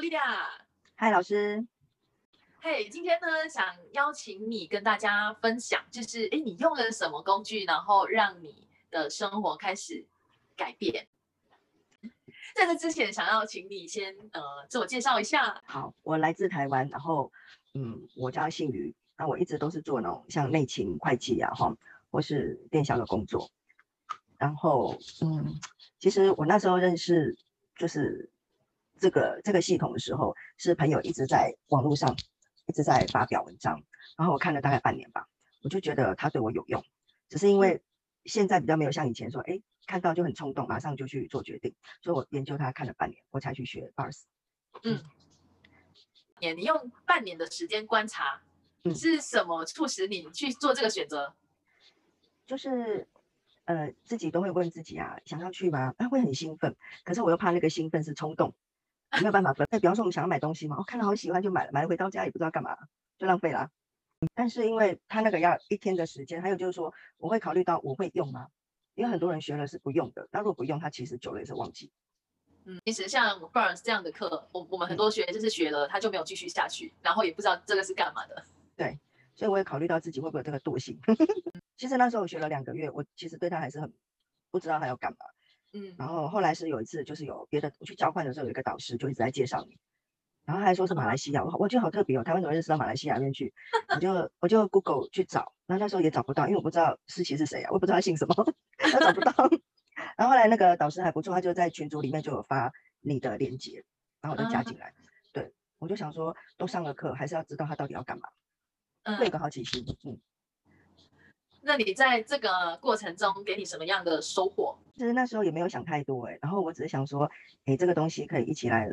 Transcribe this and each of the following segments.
莉亚。嗨，老师。嘿，今天呢，想邀请你跟大家分享，就是哎，你用了什么工具，然后让你的生活开始改变？在这之前，想要请你先呃自我介绍一下。好，我来自台湾，然后嗯，我叫姓余，那我一直都是做那种像内勤、会计啊，哈，或是电销的工作。然后嗯，其实我那时候认识就是这个这个系统的时候，是朋友一直在网络上。一直在发表文章，然后我看了大概半年吧，我就觉得他对我有用，只是因为现在比较没有像以前说，哎，看到就很冲动，马上就去做决定，所以我研究他看了半年，我才去学 Bars。嗯，你你用半年的时间观察，是什么促使你去做这个选择？就是呃，自己都会问自己啊，想要去吗？啊会很兴奋，可是我又怕那个兴奋是冲动。没有办法分。那比方说，我们想要买东西嘛，我看到好喜欢就买了，买了回到家也不知道干嘛，就浪费啦。但是因为他那个要一天的时间，还有就是说，我会考虑到我会用吗？因为很多人学了是不用的，那如果不用，他其实久了也是忘记。嗯，其实像 Burns 这样的课，我我们很多学员就是学了，他就没有继续下去，然后也不知道这个是干嘛的。对，所以我也考虑到自己会不会有这个惰性。其实那时候我学了两个月，我其实对他还是很不知道他要干嘛。嗯，然后后来是有一次，就是有别的我去交换的时候，有一个导师就一直在介绍你，然后还说是马来西亚，我我觉得好特别哦，台湾怎么认识到马来西亚那边去？我就我就 Google 去找，然后那时候也找不到，因为我不知道思琪是谁啊，我也不知道他姓什么，他找不到。然后后来那个导师还不错，他就在群组里面就有发你的链接，然后我就加进来。对，我就想说，都上了课，还是要知道他到底要干嘛，会有个好奇心。嗯。那你在这个过程中给你什么样的收获？其实那时候也没有想太多哎，然后我只是想说，哎，这个东西可以一起来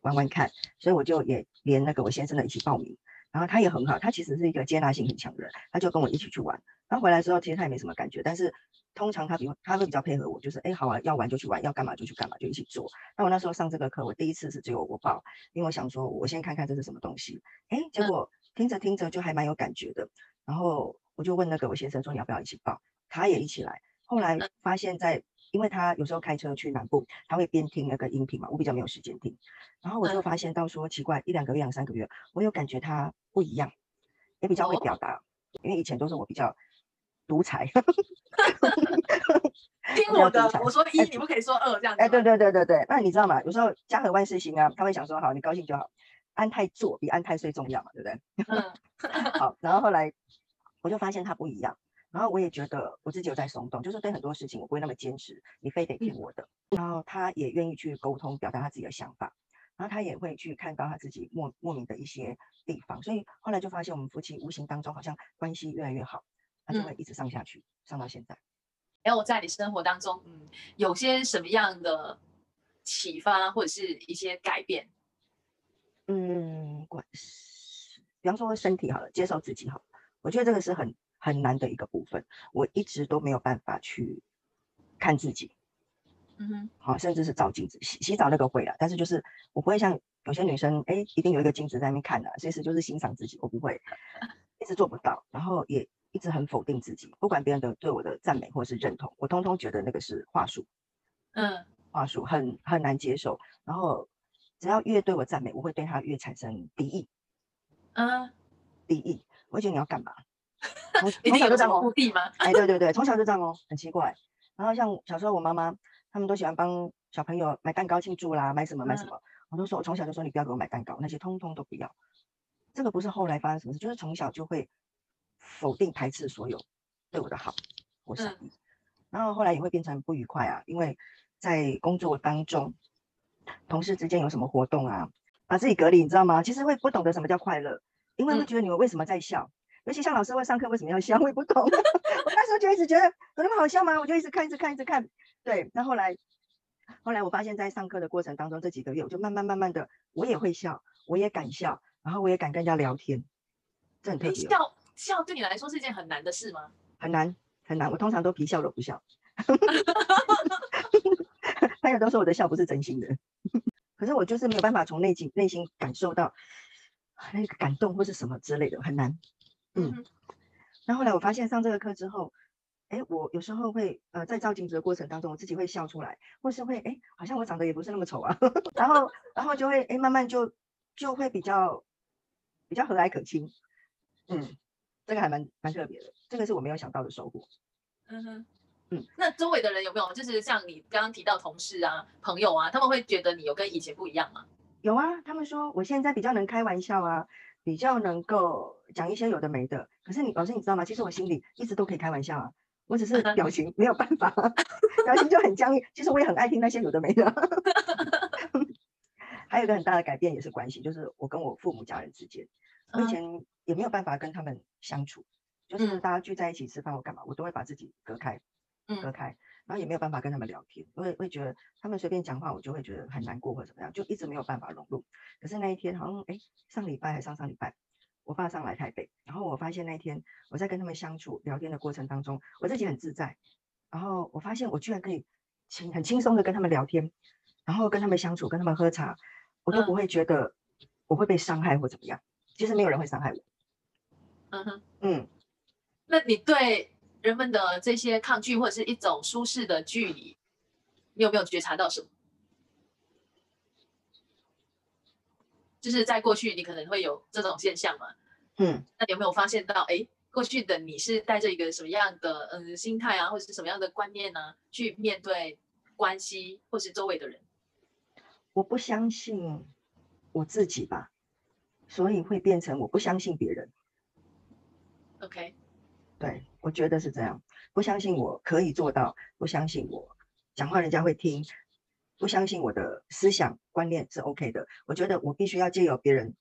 玩玩看，所以我就也连那个我先生的一起报名，然后他也很好，他其实是一个接纳性很强的人，他就跟我一起去玩。然后回来之后，其实他也没什么感觉，但是通常他比他会比较配合我，就是哎，好啊，要玩就去玩，要干嘛就去干嘛，就一起做。那我那时候上这个课，我第一次是只有我报，因为我想说，我先看看这是什么东西，哎，结果听着听着就还蛮有感觉的，然后。我就问那个我先生说你要不要一起报，他也一起来。后来发现，在因为他有时候开车去南部，他会边听那个音频嘛，我比较没有时间听。然后我就发现到说奇怪，一两个月、两三个月，我有感觉他不一样，也比较会表达。因为以前都是我比较独裁，听我的，我说一，你不可以说二这样子。哎，对对对对对，那你知道吗？有时候家和万事兴啊，他会想说好，你高兴就好。安泰做比安泰睡重要嘛，对不对？嗯。好，然后后来。我就发现他不一样，然后我也觉得我自己有在松动，就是对很多事情我不会那么坚持，你非得听我的。然后他也愿意去沟通，表达他自己的想法，然后他也会去看到他自己莫莫名的一些地方，所以后来就发现我们夫妻无形当中好像关系越来越好，他就会一直上下去，上到现在。然后在你生活当中，嗯，有些什么样的启发或者是一些改变？嗯，关比方说身体好了，接受自己好。我觉得这个是很很难的一个部分，我一直都没有办法去看自己，嗯哼，好，甚至是照镜子，洗洗澡那个会了，但是就是我不会像有些女生，哎，一定有一个镜子在那边看的，随时就是欣赏自己，我不会，一直做不到，然后也一直很否定自己，不管别人的对我的赞美或是认同，我通通觉得那个是话术，嗯，话术很很难接受，然后只要越对我赞美，我会对他越产生敌意，嗯，敌意。我觉得你要干嘛？从小就这样吗？哎，对对对，从小就这样哦，很奇怪。然后像小时候我妈妈，他们都喜欢帮小朋友买蛋糕庆祝啦，买什么买什么，我都说我从小就说你不要给我买蛋糕，那些通通都不要。这个不是后来发生什么事，就是从小就会否定排斥所有对我的好或善意，然后后来也会变成不愉快啊，因为在工作当中，同事之间有什么活动啊，把自己隔离，你知道吗？其实会不懂得什么叫快乐。因为会觉得你们为什么在笑，尤其像老师会上课为什么要笑，我也不懂。我那时候就一直觉得有那么好笑吗？我就一直看，一直看，一直看。对，那后来，后来我发现，在上课的过程当中，这几个月我就慢慢慢慢的，我也会笑，我也敢笑，然后我也敢跟人家聊天，这很特别。笑笑对你来说是一件很难的事吗？很难很难，我通常都皮笑肉不笑。朋友都说我的笑不是真心的，可是我就是没有办法从内心内心感受到。那个感动或是什么之类的很难，嗯。那后来我发现上这个课之后，哎，我有时候会呃在照镜子的过程当中，我自己会笑出来，或是会哎好像我长得也不是那么丑啊，然后然后就会哎慢慢就就会比较比较和蔼可亲，嗯，这个还蛮蛮特别的，这个是我没有想到的收获。嗯哼，嗯，那周围的人有没有就是像你刚刚提到同事啊、朋友啊，他们会觉得你有跟以前不一样吗？有啊，他们说我现在比较能开玩笑啊，比较能够讲一些有的没的。可是你老师你知道吗？其实我心里一直都可以开玩笑啊，我只是表情没有办法，表情就很僵硬。其实我也很爱听那些有的没的。还有一个很大的改变也是关系，就是我跟我父母家人之间，我以前也没有办法跟他们相处，就是大家聚在一起吃饭或干嘛，我都会把自己隔开，隔开。然后也没有办法跟他们聊天，因为会觉得他们随便讲话，我就会觉得很难过或怎么样，就一直没有办法融入。可是那一天好像哎，上礼拜还上上礼拜，我爸上来台北，然后我发现那一天我在跟他们相处聊天的过程当中，我自己很自在。然后我发现我居然可以轻很轻松的跟他们聊天，然后跟他们相处，跟他们喝茶，我都不会觉得我会被伤害或怎么样。其实没有人会伤害我。嗯哼，嗯，那你对？人们的这些抗拒或者是一种舒适的距离，你有没有觉察到什么？就是在过去，你可能会有这种现象嘛？嗯，那有没有发现到，哎，过去的你是带着一个什么样的嗯心态啊，或者是什么样的观念呢，去面对关系或是周围的人？我不相信我自己吧，所以会变成我不相信别人。OK。对，我觉得是这样。不相信我可以做到，不相信我讲话人家会听，不相信我的思想观念是 OK 的。我觉得我必须要借由别人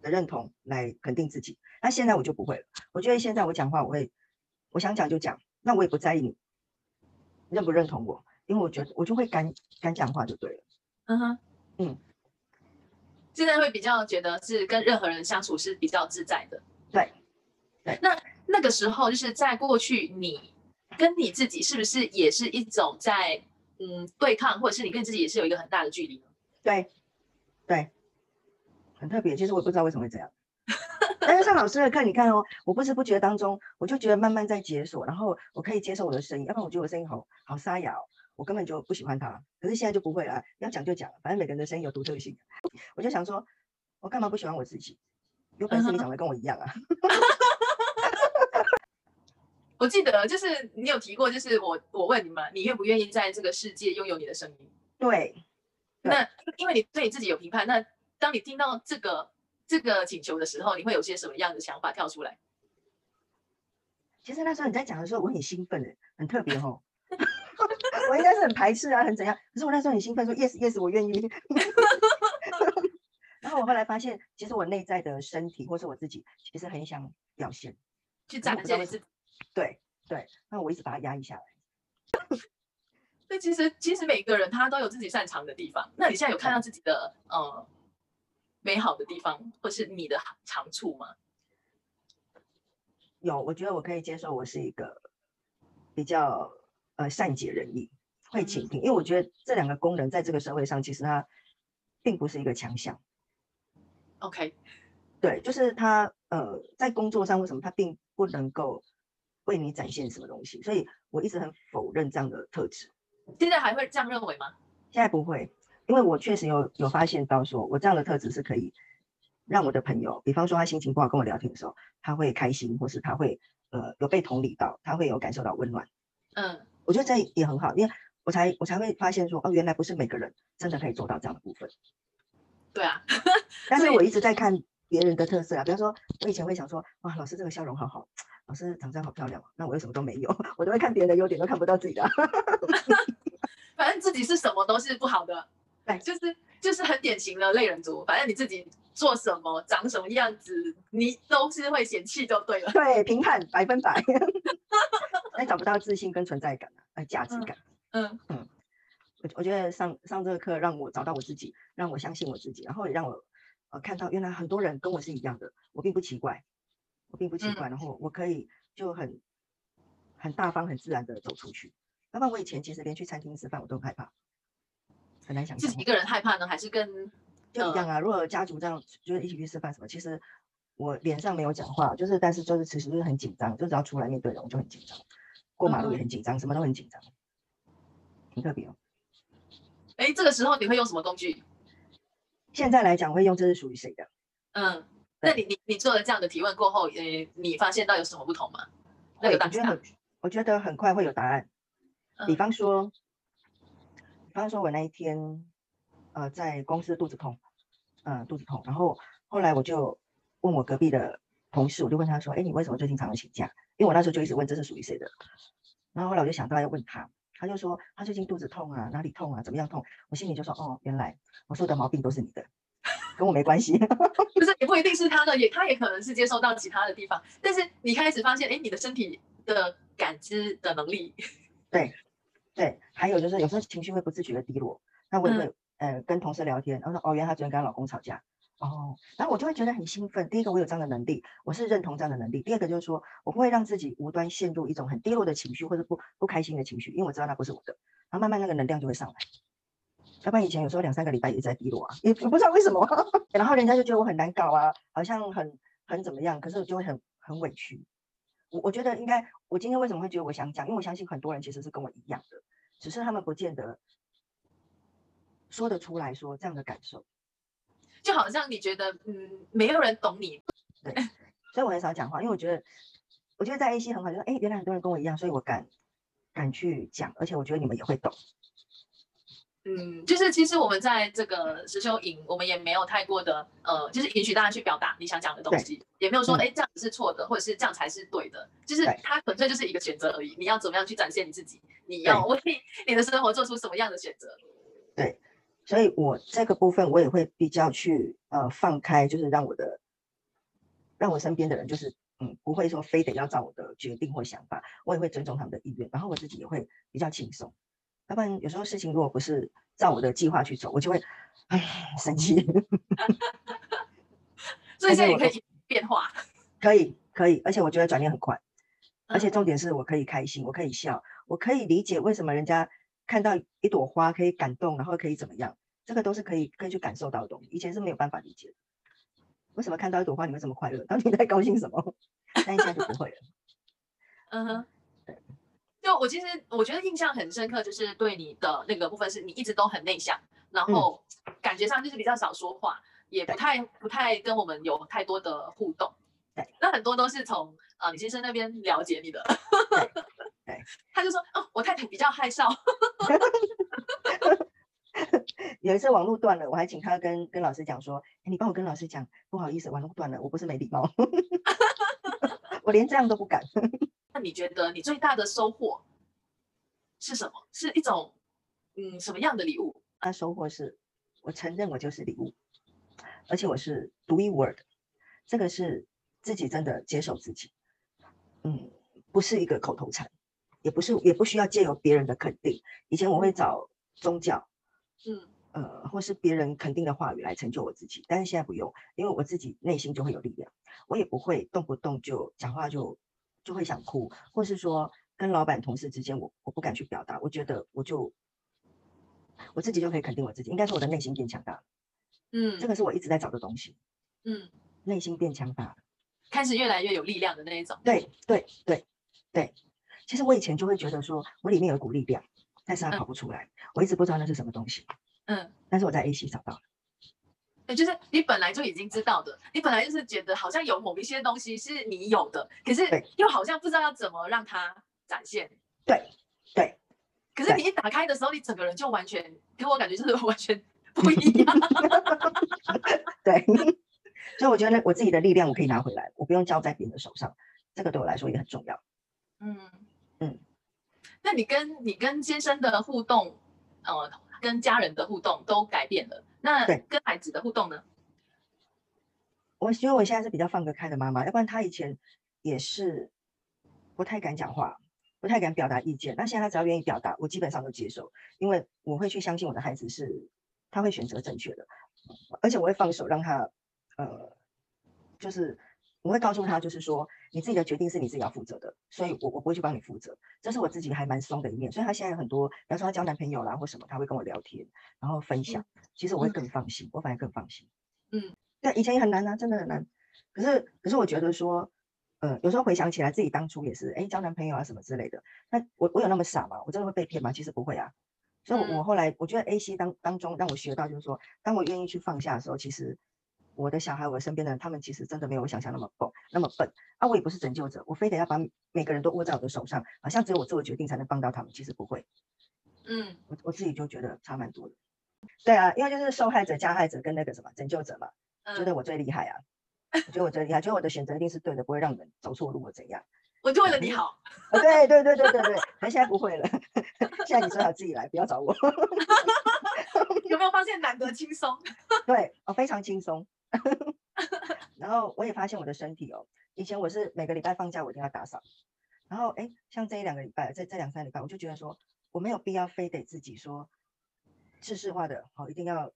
的认同来肯定自己。那现在我就不会了。我觉得现在我讲话，我会我想讲就讲，那我也不在意你认不认同我，因为我觉得我就会敢敢讲话就对了。嗯哼，嗯，现在会比较觉得是跟任何人相处是比较自在的。对，对，那。那个时候，就是在过去，你跟你自己是不是也是一种在嗯对抗，或者是你跟自己也是有一个很大的距离呢？对，对，很特别。其实我也不知道为什么会这样。但是上老师的课，你看哦，我不知不觉当中，我就觉得慢慢在解锁，然后我可以接受我的声音。要不然我觉得我声音好好沙哑，我根本就不喜欢它。可是现在就不会了，要讲就讲，反正每个人的声音有独特性。我就想说，我干嘛不喜欢我自己？有本事你长得跟我一样啊！我记得就是你有提过，就是我我问你嘛，你愿不愿意在这个世界拥有你的声音？对。那因为你对你自己有评判，那当你听到这个这个请求的时候，你会有些什么样的想法跳出来？其实那时候你在讲的时候，我很兴奋诶，很特别哦。我应该是很排斥啊，很怎样？可是我那时候很兴奋，说 yes yes，我愿意。然后我后来发现，其实我内在的身体或是我自己，其实很想表现，去展现自己。对对，那我一直把它压抑下来。那其实其实每个人他都有自己擅长的地方。那你现在有看到自己的呃美好的地方，或是你的长处吗？有，我觉得我可以接受，我是一个比较呃善解人意，会倾听。因为我觉得这两个功能在这个社会上，其实它并不是一个强项。OK，对，就是他呃在工作上为什么他并不能够。为你展现什么东西，所以我一直很否认这样的特质。现在还会这样认为吗？现在不会，因为我确实有有发现到，说我这样的特质是可以让我的朋友，比方说他心情不好跟我聊天的时候，他会开心，或是他会呃有被同理到，他会有感受到温暖。嗯，我觉得这也很好，因为我才我才会发现说，哦，原来不是每个人真的可以做到这样的部分。对啊，但 是我一直在看别人的特色啊，比方说我以前会想说，哇，老师这个笑容好好。老师长相好漂亮那我又什么都没有，我都会看别人的优点，都看不到自己的。反正自己是什么都是不好的，对，就是就是很典型的类人族。反正你自己做什么、长什么样子，你都是会嫌弃就对了。对，评判百分百。那找不到自信跟存在感啊，呃，价值感。嗯嗯，我我觉得上上这个课让我找到我自己，让我相信我自己，然后也让我呃看到原来很多人跟我是一样的，我并不奇怪。我并不奇怪，然后我可以就很很大方、很自然的走出去。要不然我以前其实连去餐厅吃饭我都害怕，很难想象。自己一个人害怕呢，还是跟就一样啊？如果家族这样就是一起去吃饭什么，其实我脸上没有讲话，就是但是就是其实就是很紧张，就只要出来面对人我就很紧张。过马路也很紧张，什么都很紧张，挺特别哦。哎，这个时候你会用什么工具？现在来讲，会用这是属于谁的？嗯，那你你你做了这样的提问过后，呃，你发现到有什么不同吗？那个当下，我觉得很，我觉得很快会有答案。比嗯方说，比方说我那一天，呃，在公司肚子痛，嗯、肚子痛，然后后来我就问我隔壁的同事，我就问他说，哎，你为什么最近常常请假？因为我那时候就一直问这是属于谁的，然后后来我就想到要问他，他就说他最近肚子痛啊，哪里痛啊，怎么样痛？我心里就说，哦，原来我说的毛病都是你的，跟我没关系。不是也不一定是他的，也他也可能是接受到其他的地方，但是你开始发现，哎，你的身体的感知的能力，对对，还有就是有时候情绪会不自觉的低落，那我也嗯会、呃跟同事聊天，然后说哦，原来他昨天跟她老公吵架，哦，然后我就会觉得很兴奋。第一个我有这样的能力，我是认同这样的能力。第二个就是说，我不会让自己无端陷入一种很低落的情绪或者不不开心的情绪，因为我知道那不是我的，然后慢慢那个能量就会上来。要不然以前有时候两三个礼拜也在低落啊，也也不知道为什么，然后人家就觉得我很难搞啊，好像很很怎么样，可是我就会很很委屈。我我觉得应该，我今天为什么会觉得我想讲？因为我相信很多人其实是跟我一样的，只是他们不见得说得出来说这样的感受，就好像你觉得，嗯，没有人懂你，对所以我很少讲话，因为我觉得，我觉得在 A C 很好，就说哎，原来很多人跟我一样，所以我敢敢去讲，而且我觉得你们也会懂。嗯，就是其实我们在这个实修营，我们也没有太过的，呃，就是允许大家去表达你想讲的东西，也没有说，嗯哎、这样子是错的，或者是这样才是对的，就是对它纯粹就是一个选择而已。你要怎么样去展现你自己？你要为你的生活做出什么样的选择？对所以我这个部分我也会比较去呃放开，就是让我的让我身边的人就是嗯不会说非得要照我的决定或想法，我也会尊重他们的意愿，然后我自己也会比较轻松。要不然有时候事情如果不是照我的计划去走，我就会唉生气。所以现在而且我你可以变化，可以可以，而且我觉得转念很快，而且嗯重点是我可以开心，我可以笑，我可以理解为什么人家看到一朵花可以感动，然后可以怎么样，这个都是可以可以去感受到的东西，以前是没有办法理解的。为什么看到一朵花你会这么快乐？到底在高兴什么？但现在就不会了。嗯哼。就我其实我觉得印象很深刻，就是对你的那个部分是你一直都很内向，然后感觉上就是比较少说话，也不太不太跟我们有太多的互动。对，那很多都是从呃李先生那边了解你的。对，他就说哦，我太太比较害臊。有一次网络断了，我还请他跟跟老师讲说，诶你帮我跟老师讲，不好意思，网络断了，我不是没礼貌，我连这样都不敢。那你觉得你最大的收获是什么？是一种嗯什么样的礼物？那收获是，我承认我就是礼物，而且我是独一无二的，这个是自己真的接受自己，嗯，不是一个口头禅，也不是也不需要借由别人的肯定。以前我会找宗教，嗯呃，或是别人肯定的话语来成就我自己，但是现在不用，因为我自己内心就会有力量，我也不会动不动就讲话就就会想哭，或是说跟老板同事之间我我不敢去表达，我觉得我就我自己就可以肯定我自己，应该说我的内心变强大了，嗯这个是我一直在找的东西，嗯，内心变强大了。开始越来越有力量的那一种。对对对对，其实我以前就会觉得说我里面有一股力量，但是它嗯跑不出来，我一直不知道那是什么东西，嗯。但是我在 A C 找到了。对，就是你本来就已经知道的，你本来就是觉得好像有某一些东西是你有的，可是又好像不知道要怎么让它展现。对对，可是你一打开的时候，你整个人就完全给我感觉就是完全不一样。对，所以我觉得我自己的力量我可以拿回来，我不用交在别人的手上，这个对我来说也很重要。嗯嗯，那你跟你跟先生的互动，呃，跟家人的互动都改变了，那对跟孩子的互动呢？我觉得我现在是比较放得开的妈妈，要不然她以前也是不太敢讲话，不太敢表达意见。那现在她只要愿意表达，我基本上都接受，因为我会去相信我的孩子是他会选择正确的，而且我会放手让他，呃，就是我会告诉他，就是说你自己的决定是你自己要负责的，所以我我不会去帮你负责，这是我自己还蛮松的一面。所以他现在有很多，比方说他交男朋友啦或什么，他会跟我聊天，然后分享，其实我会嗯更放心，我反而更放心。嗯，对，以前也很难啊，真的很难。可是可是我觉得说，呃，有时候回想起来，自己当初也是，哎，交男朋友啊什么之类的。那我我有那么傻吗？我真的会被骗吗？其实不会啊。所以，我后来我觉得 A C 当当中让我学到，就是说，当我愿意去放下的时候，其实我的小孩，我身边的人，他们其实真的没有我想象那么笨，那么笨。啊，我也不是拯救者，我非得要把每个人都握在我的手上，好像只有我做决定才能帮到他们。其实不会。嗯，我我自己就觉得差蛮多的。对啊，因为就是受害者、加害者跟那个什么拯救者嘛，觉得我最厉害啊。我觉得我最厉害，觉得我的选择一定是对的，不会让你们走错路或怎样。我就为了你好。对对对对对对，但现在不会了，现在你最好自己来，不要找我。有没有发现难得轻松？对，哦，非常轻松。然后我也发现我的身体哦，以前我是每个礼拜放假我一定要打扫，然后哎，像这一两个礼拜，这这两三礼拜，我就觉得说我没有必要非得自己说，制式化的哦，一定要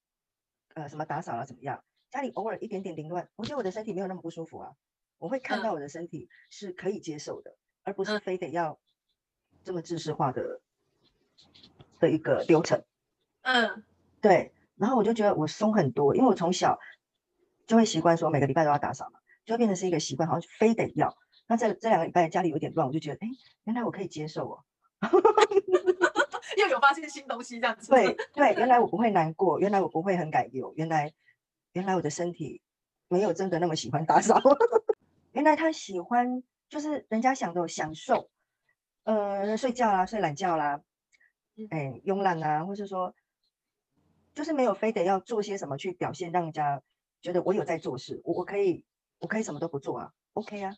呃什么打扫了怎么样？家里偶尔一点点凌乱，我觉得我的身体没有那么不舒服啊。我会看到我的身体是可以接受的，而不是非得要这么制式化的的一个流程。嗯，对。然后我就觉得我松很多，因为我从小就会习惯说每个礼拜都要打扫嘛，就会变成是一个习惯，好像非得要。那这这两个礼拜家里有点乱，我就觉得，哎，原来我可以接受哦。又有发现新东西这样子。对对，原来我不会难过，原来我不会很改忧，原来。原来我的身体没有真的那么喜欢打扫，原来他喜欢就是人家想的享受，呃，睡觉啦，睡懒觉啦，哎，慵懒啊，或是说，就是没有非得要做些什么去表现，让人家觉得我有在做事，我我可以我可以什么都不做啊，OK 啊，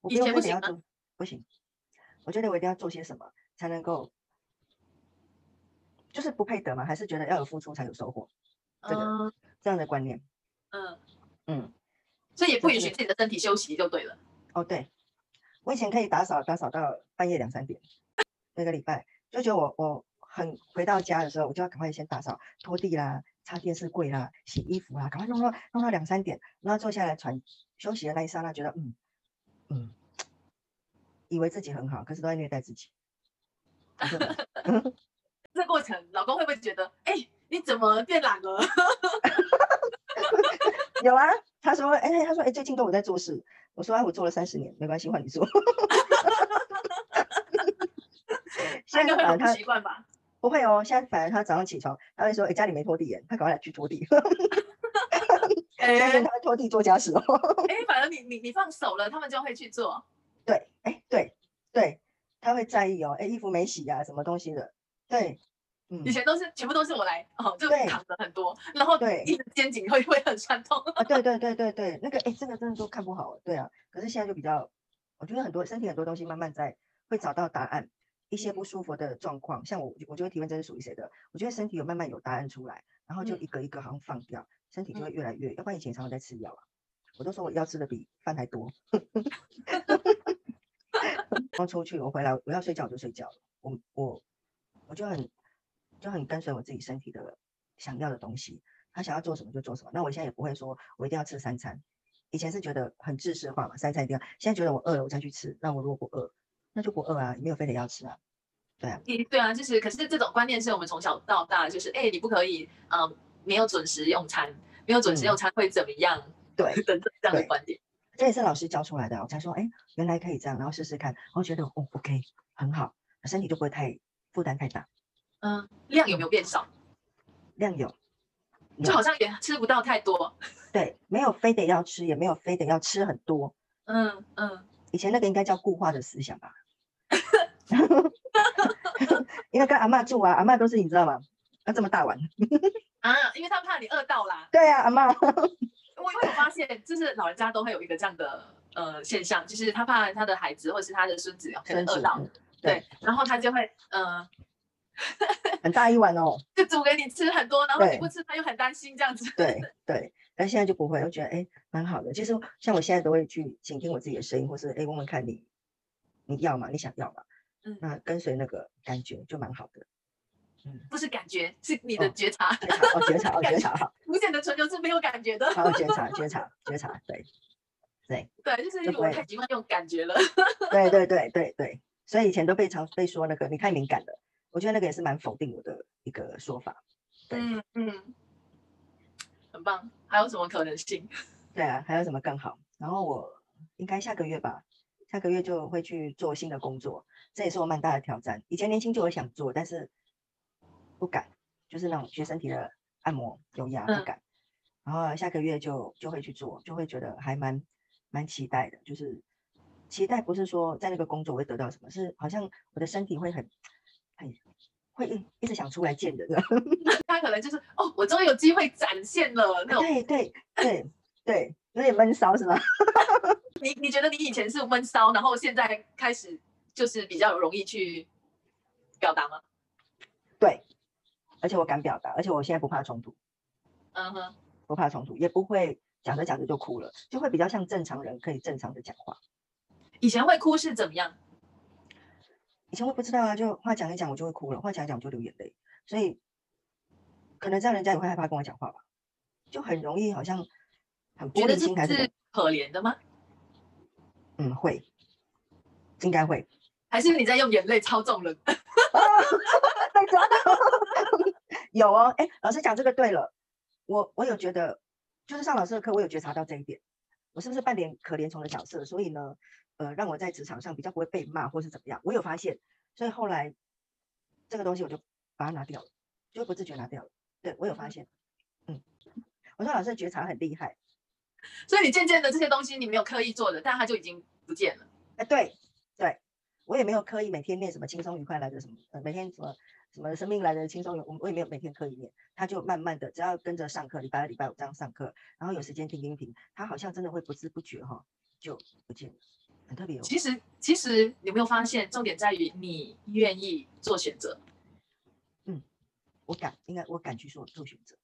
我不用非得要做，不行，我觉得我一定要做些什么才能够，就是不配得嘛，还是觉得要有付出才有收获，这个这样的观念。嗯。嗯，所以也不允许自己的身体休息就对了。哦，对，我以前可以打扫打扫到半夜两三点，每个礼拜。就觉得我我很回到家的时候，我就要赶快先打扫拖地啦、擦电视柜啦、洗衣服啦，赶快弄到弄到两三点，然后坐下来喘休息的那一刹那，觉得嗯嗯，以为自己很好，可是都在虐待自己。这过程，老公会不会觉得，哎，你怎么变懒了？有啊，他说，哎，他说，哎，最近都我在做事。我说，哎，我做了三十年，没关系，换你做。现在反正他习惯吧？不会哦，现在反而他早上起床，他会说，哎，家里没拖地耶，他赶快来去拖地。哎，他会拖地做家事哦。哎，反正你你你放手了，他们就会去做。对，哎，对对，他会在意哦，哎，衣服没洗啊，什么东西的，对。嗯以前都是全部都是我来哦，就扛着很多，然后对，一直肩颈会会很酸痛啊。对 对对对对，那个哎，这个真的都看不好。对啊，可是现在就比较，我觉得很多身体很多东西慢慢在会找到答案。一些不舒服的状况，像我，我就会提问这是属于谁的？我觉得身体有慢慢有答案出来，然后就一个一个好像放掉，身体就会越来越。要不然以前常常在吃药啊，我都说我药吃的比饭还多。刚出去，我回来我要睡觉就睡觉了，我我我就很。就很跟随我自己身体的想要的东西，他想要做什么就做什么。那我现在也不会说我一定要吃三餐，以前是觉得很制式化嘛，三餐一定要。现在觉得我饿了我再去吃，那我如果不饿，那就不饿啊，也没有非得要吃啊。对啊，对啊，就是可是这种观念是我们从小到大就是，哎，你不可以，嗯，没有准时用餐，没有准时用餐会怎么样？对，等等这样的观点，这也是老师教出来的。我才说，哎，原来可以这样，然后试试看，我觉得哦，OK，很好，身体就不会太负担太大。嗯，量有没有变少？量有，就好像也吃不到太多。对，没有非得要吃，也没有非得要吃很多。嗯嗯，以前那个应该叫固化的思想吧？因为跟阿妈住啊，阿妈都是你知道吗？那这么大碗啊，因为他怕你饿到啦。对啊，阿妈。我因为我发现，就是老人家都会有一个这样的呃现象，就是他怕他的孩子或者是他的孙子 可能饿到，对，然后他就会呃。很大一碗哦，就煮给你吃很多，然后你不吃，他又很担心这样子。对对，但现在就不会，我觉得哎，蛮好的。其实像我现在都会去倾听我自己的声音，或是哎问问看你，你要吗？你想要吗？嗯，那跟随那个感觉就蛮好的。嗯，不是感觉，是你的觉察。觉察哦，觉察哦，觉察哈。无限的纯流是没有感觉的。好，觉察，觉察，觉察，对对 对，就是因为我太习惯用感觉了。对对对对对，所以以前都被常被说那个你太敏感了。我觉得那个也是蛮否定我的一个说法。嗯嗯，很棒。还有什么可能性？对啊，还有什么更好？然后我应该下个月吧，下个月就会去做新的工作，这也是我蛮大的挑战。以前年轻就有想做，但是不敢，就是那种学身体的按摩、有压不敢。然后下个月就就会去做，就会觉得还蛮蛮期待的。就是期待不是说在那个工作会得到什么，是好像我的身体会很很会一一直想出来见的。他可能就是哦，我终于有机会展现了那种。对对对对，有点闷骚是吗？你你觉得你以前是闷骚，然后现在开始就是比较容易去表达吗？对，而且我敢表达，而且我现在不怕冲突。嗯哼。不怕冲突，也不会讲着讲着就哭了，就会比较像正常人可以正常的讲话。以前会哭是怎么样？以前我不知道啊，就话讲一讲我就会哭了，话讲一讲我就流眼泪，所以可能这样人家也会害怕跟我讲话吧，就很容易好像很玻璃心还是可怜的吗？嗯，会，应该会。还是你在用眼泪操纵人？有哦，哎，老师讲这个对了。我我有觉得，就是上老师的课，我有觉察到这一点。我是不是扮点可怜虫的角色？所以呢，呃，让我在职场上比较不会被骂或是怎么样？我有发现，所以后来这个东西我就把它拿掉了，就不自觉拿掉了。对我有发现，嗯，我说老师觉察很厉害，所以你渐渐的这些东西你没有刻意做的，但它就已经不见了。哎，对对，我也没有刻意每天念什么轻松愉快来的什么，呃，每天什么。什么生命来的轻松？我我也没有每天刻意念，他就慢慢的，只要跟着上课，礼拜二、礼拜五这样上课，然后有时间听听听，他好像真的会不知不觉哈就不见了，很特别。哦其实其实有没有发现，重点在于你愿意做选择。嗯，我敢，应该我敢去做做选择，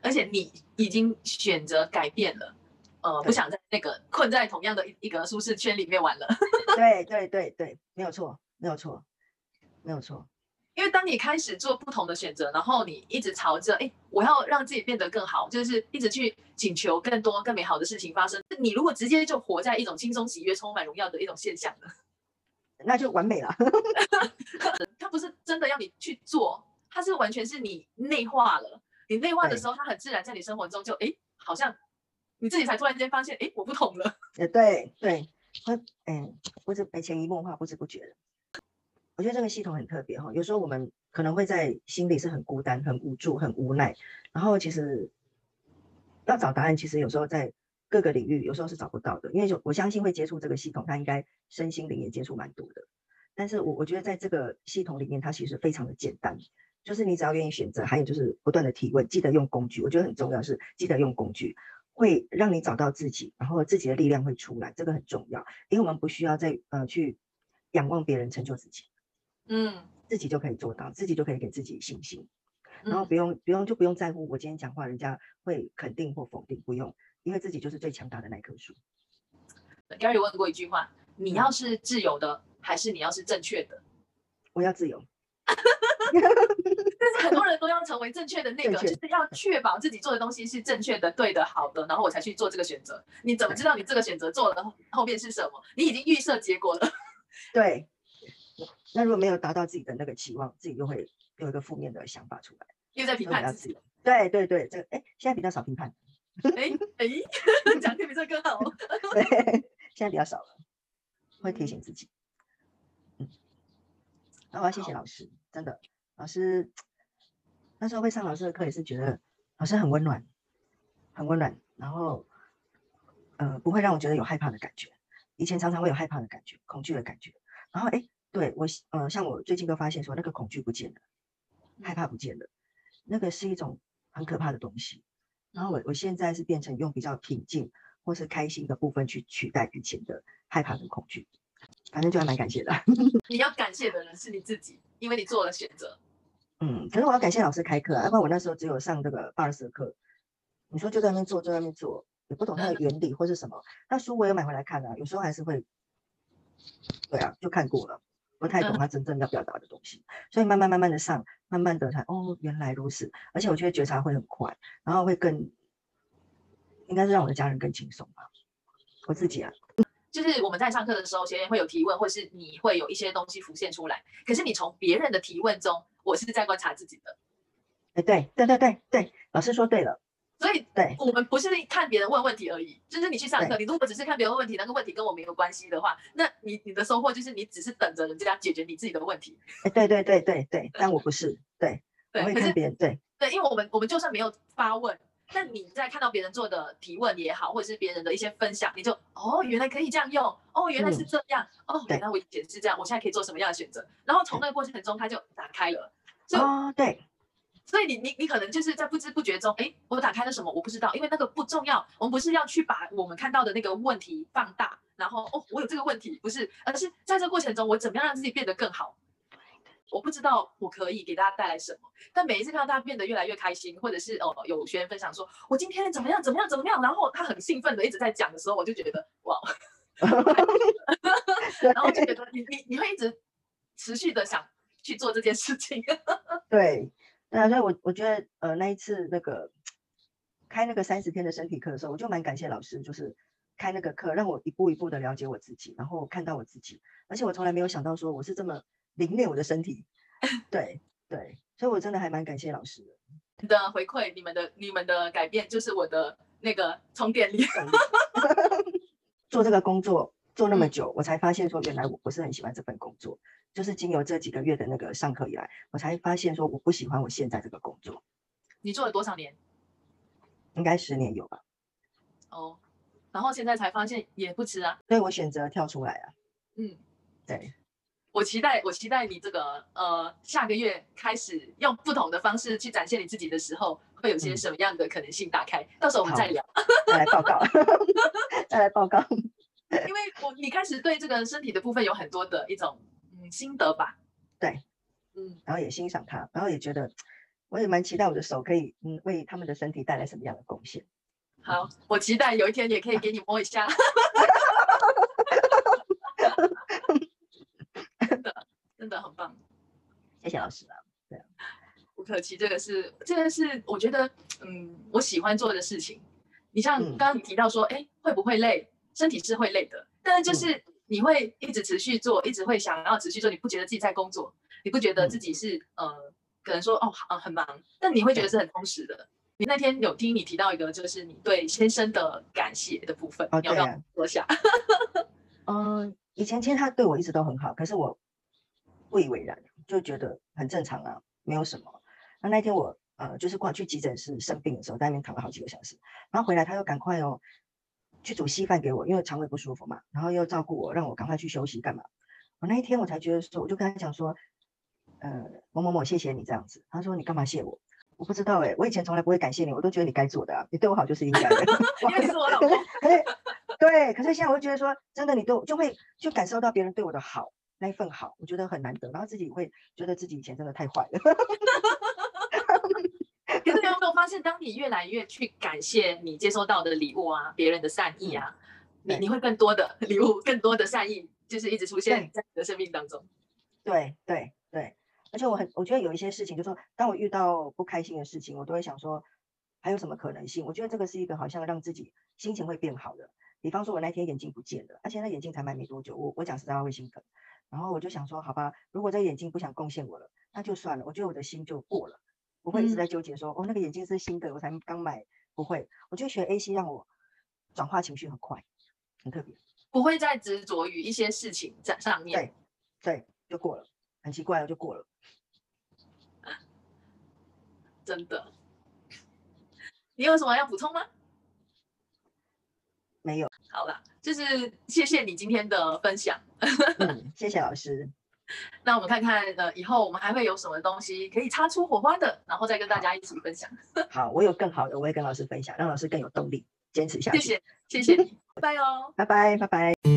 而且你已经选择改变了，呃，不想在那个困在同样的一一个舒适圈里面玩了。对对对对，没有错，没有错，没有错。因为当你开始做不同的选择，然后你一直朝着哎，我要让自己变得更好，就是一直去请求更多更美好的事情发生。你如果直接就活在一种轻松喜悦、充满荣耀的一种现象呢，那就完美了。它不是真的要你去做，它是完全是你内化了。你内化的时候，它很自然在你生活中就哎，好像你自己才突然间发现哎，我不同了。哎，对对，会嗯，不是潜移默化，不知不觉的。我觉得这个系统很特别哈，有时候我们可能会在心里是很孤单、很无助、很无奈，然后其实要找答案，其实有时候在各个领域有时候是找不到的，因为就我相信会接触这个系统，他应该身心灵也接触蛮多的。但是我我觉得在这个系统里面，它其实非常的简单，就是你只要愿意选择，还有就是不断的提问，记得用工具，我觉得很重要是记得用工具，会让你找到自己，然后自己的力量会出来，这个很重要，因为我们不需要再呃去仰望别人成就自己。嗯，自己就可以做到，自己就可以给自己信心，然后不用不用就不用在乎我今天讲话人家会肯定或否定，不用，因为自己就是最强大的那棵树。Gary 问过一句话：你要是自由的，还是你要是正确的？我要自由。但是很多人都要成为正确的那个，就是要确保自己做的东西是正确的、对的、好的，然后我才去做这个选择。你怎么知道你这个选择做了后面是什么？你已经预设结果了。对。那如果没有达到自己的那个期望，自己就会有一个负面的想法出来，又在评判自己。对对对，这个哎，现在比较少评判。哎哎，讲的比这更好。对，现在比较少了，会提醒自己。嗯，那我要谢谢老师，真的，老师那时候会上老师的课，也是觉得老师很温暖，很温暖，然后呃，不会让我觉得有害怕的感觉。以前常常会有害怕的感觉，恐惧的感觉，然后哎。对我，呃，像我最近都发现说，那个恐惧不见了，害怕不见了，那个是一种很可怕的东西。然后我我现在是变成用比较平静或是开心的部分去取代以前的害怕跟恐惧，反正就还蛮感谢的。你要感谢的人是你自己，因为你做了选择。嗯，可是我要感谢老师开课，要不然我那时候只有上这个巴尔斯课，你说就在那边做，就在那边做，也不懂它的原理或是什么。那书我也买回来看啊，有时候还是会，对啊，就看过了。不太懂他真正要表达的东西，所以慢慢慢慢的上，慢慢的才哦，原来如此。而且我觉得觉察会很快，然后会更，应该是让我的家人更轻松吧。我自己啊，就是我们在上课的时候，学员会有提问，或是你会有一些东西浮现出来。可是你从别人的提问中，我是在观察自己的。哎，对对对对对，老师说对了。所以对我们不是看别人问问题而已，就是你去上课，你如果只是看别人问问题，那个问题跟我没有关系的话，那你你的收获就是你只是等着人家解决你自己的问题。哎，对对对对对，但我不是，对，我对，会可是看别人，对对，因为我们我们就算没有发问，但你在看到别人做的提问也好，或者是别人的一些分享，你就哦，原来可以这样用，哦，原来是嗯这样，哦，原来我以前是这样，我现在可以做什么样的选择？然后从那个过程中，他就打开了。就哦，对所以你你你可能就是在不知不觉中，哎，我打开了什么？我不知道，因为那个不重要。我们不是要去把我们看到的那个问题放大，然后哦，我有这个问题，不是，而是在这个过程中，我怎么样让自己变得更好？我不知道我可以给大家带来什么，但每一次看到大家变得越来越开心，或者是哦有学员分享说，我今天怎么样怎么样怎么样，然后他很兴奋的一直在讲的时候，我就觉得哇，然后就觉得你你你会一直持续的想去做这件事情。对对啊，所以我我觉得呃那一次那个开那个三十天的身体课的时候，我就蛮感谢老师，就是开那个课让我一步一步的了解我自己，然后看到我自己，而且我从来没有想到说我是这么凌虐我的身体，对对，所以我真的还蛮感谢老师的。你的回馈，你们的你们的改变，就是我的那个充电力。做这个工作做那么嗯久，我才发现说原来我不是很喜欢这份工作，就是经由这几个月的那个上课以来，我才发现说我不喜欢我现在这个工作，你做了多少年？应该十年有吧，哦，然后现在才发现也不迟啊。所以我选择跳出来啊，嗯，对。我期待我期待你这个呃下个月开始用不同的方式去展现你自己的时候，会有些嗯什么样的可能性打开？到时候我们再聊。再来报告，再来报告。因为我你开始对这个身体的部分有很多的一种嗯心得吧。对，嗯，然后也欣赏它，然后也觉得，我也蛮期待我的手可以嗯为他们的身体带来什么样的贡献。好，我期待有一天也可以给你摸一下。很棒。谢谢老师啊，不客气，这个是这个是我觉得，嗯，我喜欢做的事情。你像嗯刚刚你提到说，哎、会不会累？身体是会累的，但就是你会一直持续做，一直会想要持续做，你不觉得自己在工作，你不觉得嗯自己是、呃，可能说哦，呃很忙，但你会觉得是很充实的。你那天有听你提到一个，就是你对先生的感谢的部分，哦你要不要对啊说下？嗯，以前其实他对我一直都很好，可是我不以为然，就觉得很正常啊，没有什么。那那天我呃就是过去急诊室生病的时候，在那边躺了好几个小时，然后回来他又赶快哦去煮稀饭给我，因为肠胃不舒服嘛，然后又照顾我，让我赶快去休息干嘛。我那一天我才觉得说，我就跟他讲说，呃某某某谢谢你这样子。他说你干嘛谢我？我不知道哎、我以前从来不会感谢你，我都觉得你该做的啊，你对我好就是应该的。因 为你是我老 可公是，可是对，可是现在我就觉得说，真的，你对我就会就感受到别人对我的好，那一份好，我觉得很难得，然后自己会觉得自己以前真的太坏了。可是你有没有发现，当你越来越去感谢你接收到的礼物啊，别人的善意啊，你你会更多的礼物，更多的善意，就是一直出现在你的生命当中。对对对，而且我很，我觉得有一些事情，就是说，当我遇到不开心的事情，我都会想说，还有什么可能性？我觉得这个是一个好像让自己心情会变好的。比方说，我那天眼镜不见了，而且那眼镜才买没多久，我我讲实在话会心疼。然后我就想说，好吧，如果这个眼镜不想贡献我了，那就算了。我觉得我的心就过了，不会一直嗯在纠结说，哦，那个眼镜是新的，我才刚买，不会。我觉得学 AC 让我转化情绪很快，很特别。不会再执着于一些事情在上面。对对，就过了，很奇怪，就过了。真的。你有什么要补充吗？没有，好啦，就是谢谢你今天的分享。嗯，谢谢老师。那我们看看，呃，以后我们还会有什么东西可以擦出火花的，然后再跟大家一起分享。好，我有更好的，我会跟老师分享，让老师更有动力，坚持下去。谢谢，谢谢你，拜拜哦。拜拜，拜拜。